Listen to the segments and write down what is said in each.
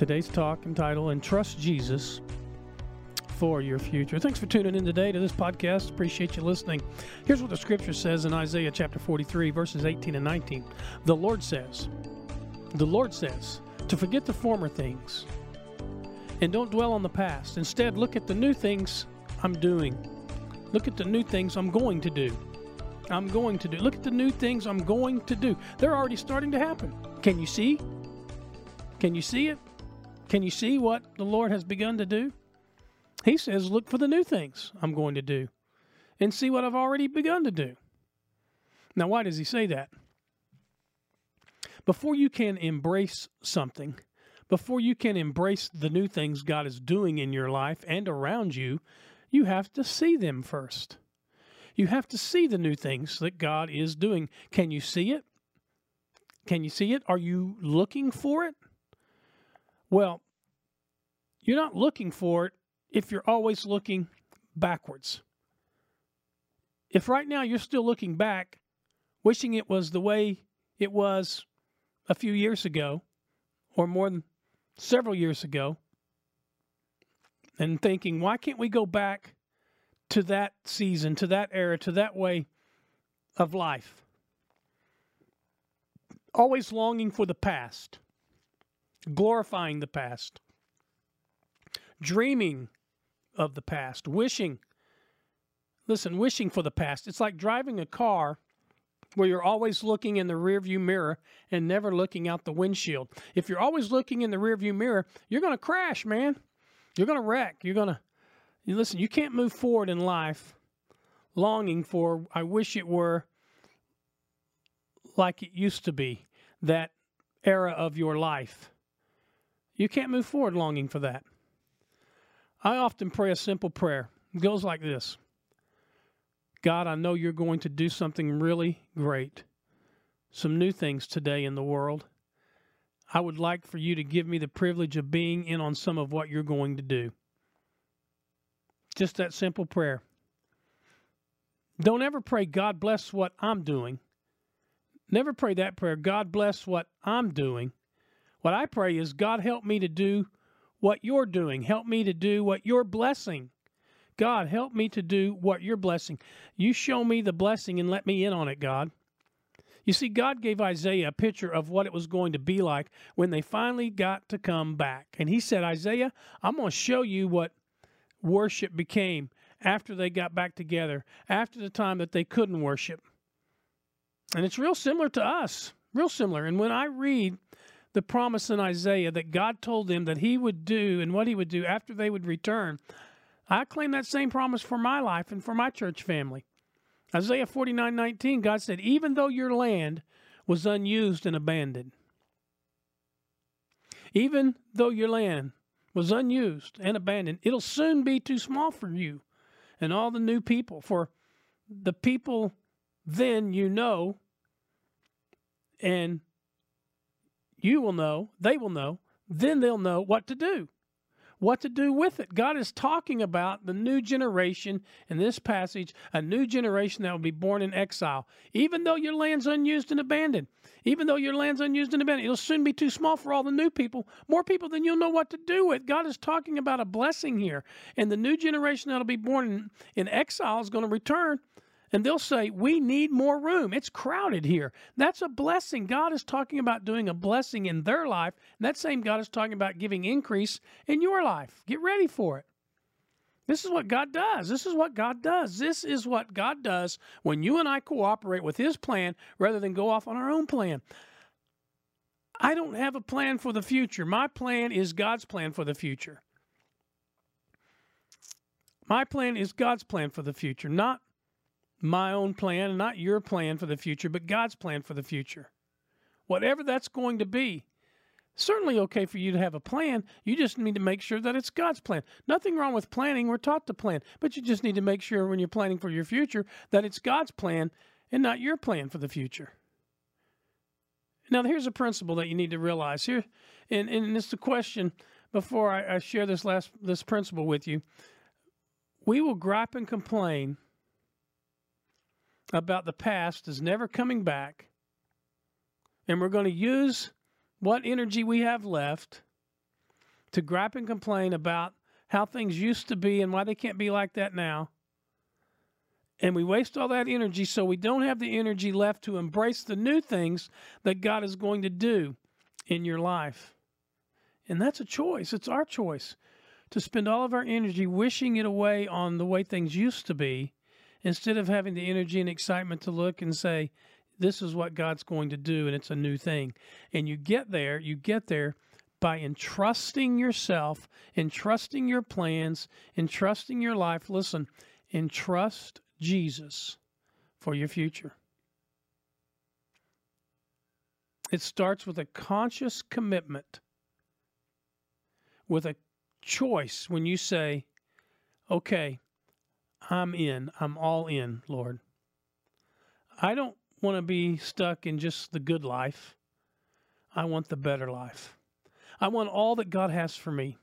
Today's talk entitled Entrust Jesus for Your Future. Thanks for tuning in today to this podcast. Appreciate you listening. Here's what the scripture says in Isaiah chapter 43, verses 18 and 19. The Lord says, The Lord says, to forget the former things and don't dwell on the past. Instead, look at the new things I'm doing. Look at the new things I'm going to do. I'm going to do. Look at the new things I'm going to do. They're already starting to happen. Can you see? Can you see it? Can you see what the Lord has begun to do? He says, Look for the new things I'm going to do and see what I've already begun to do. Now, why does he say that? Before you can embrace something, before you can embrace the new things God is doing in your life and around you, you have to see them first. You have to see the new things that God is doing. Can you see it? Can you see it? Are you looking for it? Well, you're not looking for it if you're always looking backwards. If right now you're still looking back, wishing it was the way it was a few years ago, or more than several years ago, and thinking, why can't we go back to that season, to that era, to that way of life? Always longing for the past, glorifying the past, dreaming of the past, wishing. Listen, wishing for the past. It's like driving a car where you're always looking in the rearview mirror and never looking out the windshield. If you're always looking in the rearview mirror, you're going to crash, man. You're going to wreck. You're going to you listen, you can't move forward in life longing for I wish it were like it used to be, that era of your life. You can't move forward longing for that. I often pray a simple prayer. It goes like this God, I know you're going to do something really great, some new things today in the world. I would like for you to give me the privilege of being in on some of what you're going to do. Just that simple prayer. Don't ever pray, God bless what I'm doing. Never pray that prayer, God bless what I'm doing. What I pray is, God help me to do what you're doing. Help me to do what you're blessing. God, help me to do what you're blessing. You show me the blessing and let me in on it, God. You see, God gave Isaiah a picture of what it was going to be like when they finally got to come back. And he said, Isaiah, I'm going to show you what worship became after they got back together, after the time that they couldn't worship. And it's real similar to us, real similar. And when I read the promise in Isaiah that God told them that He would do and what He would do after they would return, I claim that same promise for my life and for my church family. Isaiah 49 19, God said, Even though your land was unused and abandoned, even though your land was unused and abandoned, it'll soon be too small for you and all the new people. For the people then you know, and you will know, they will know, then they'll know what to do, what to do with it. God is talking about the new generation in this passage, a new generation that will be born in exile. Even though your land's unused and abandoned, even though your land's unused and abandoned, it'll soon be too small for all the new people, more people than you'll know what to do with. God is talking about a blessing here. And the new generation that'll be born in, in exile is going to return and they'll say, We need more room. It's crowded here. That's a blessing. God is talking about doing a blessing in their life. And that same God is talking about giving increase in your life. Get ready for it. This is what God does. This is what God does. This is what God does when you and I cooperate with His plan rather than go off on our own plan. I don't have a plan for the future. My plan is God's plan for the future. My plan is God's plan for the future, not my own plan, not your plan for the future, but God's plan for the future. Whatever that's going to be. Certainly okay for you to have a plan. You just need to make sure that it's God's plan. Nothing wrong with planning. We're taught to plan. But you just need to make sure when you're planning for your future that it's God's plan and not your plan for the future. Now, here's a principle that you need to realize here, and, and it's the question before I, I share this last this principle with you. We will gripe and complain about the past is never coming back. And we're going to use what energy we have left to gripe and complain about how things used to be and why they can't be like that now. And we waste all that energy so we don't have the energy left to embrace the new things that God is going to do in your life. And that's a choice. It's our choice to spend all of our energy wishing it away on the way things used to be instead of having the energy and excitement to look and say, this is what God's going to do and it's a new thing. And you get there, you get there by entrusting yourself, entrusting your plans, entrusting your life. Listen, entrust Jesus for your future. It starts with a conscious commitment, with a choice when you say, okay, I'm in, I'm all in, Lord. I don't want to be stuck in just the good life. I want the better life. I want all that God has for me.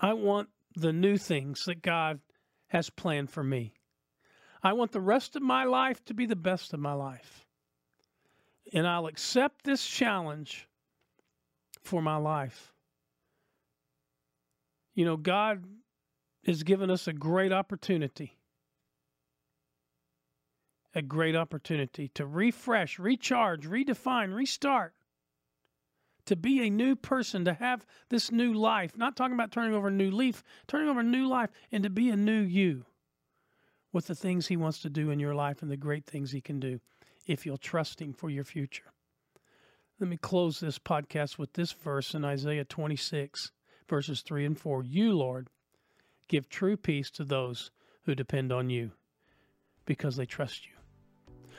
I want the new things that God has planned for me. I want the rest of my life to be the best of my life. And I'll accept this challenge for my life. You know, God has given us a great opportunity a great opportunity to refresh, recharge, redefine, restart, to be a new person, to have this new life. Not talking about turning over a new leaf, turning over a new life, and to be a new you with the things He wants to do in your life and the great things He can do if you'll trust Him for your future. Let me close this podcast with this verse in Isaiah 26, verses 3 and 4. You, Lord, give true peace to those who depend on you because they trust you.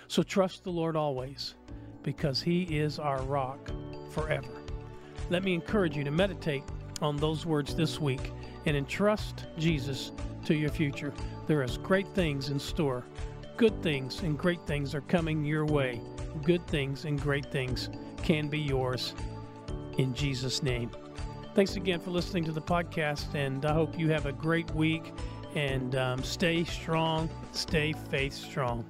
So trust the Lord always, because He is our rock forever. Let me encourage you to meditate on those words this week and entrust Jesus to your future. There is great things in store. Good things and great things are coming your way. Good things and great things can be yours in Jesus' name. Thanks again for listening to the podcast, and I hope you have a great week and um, stay strong, stay faith strong.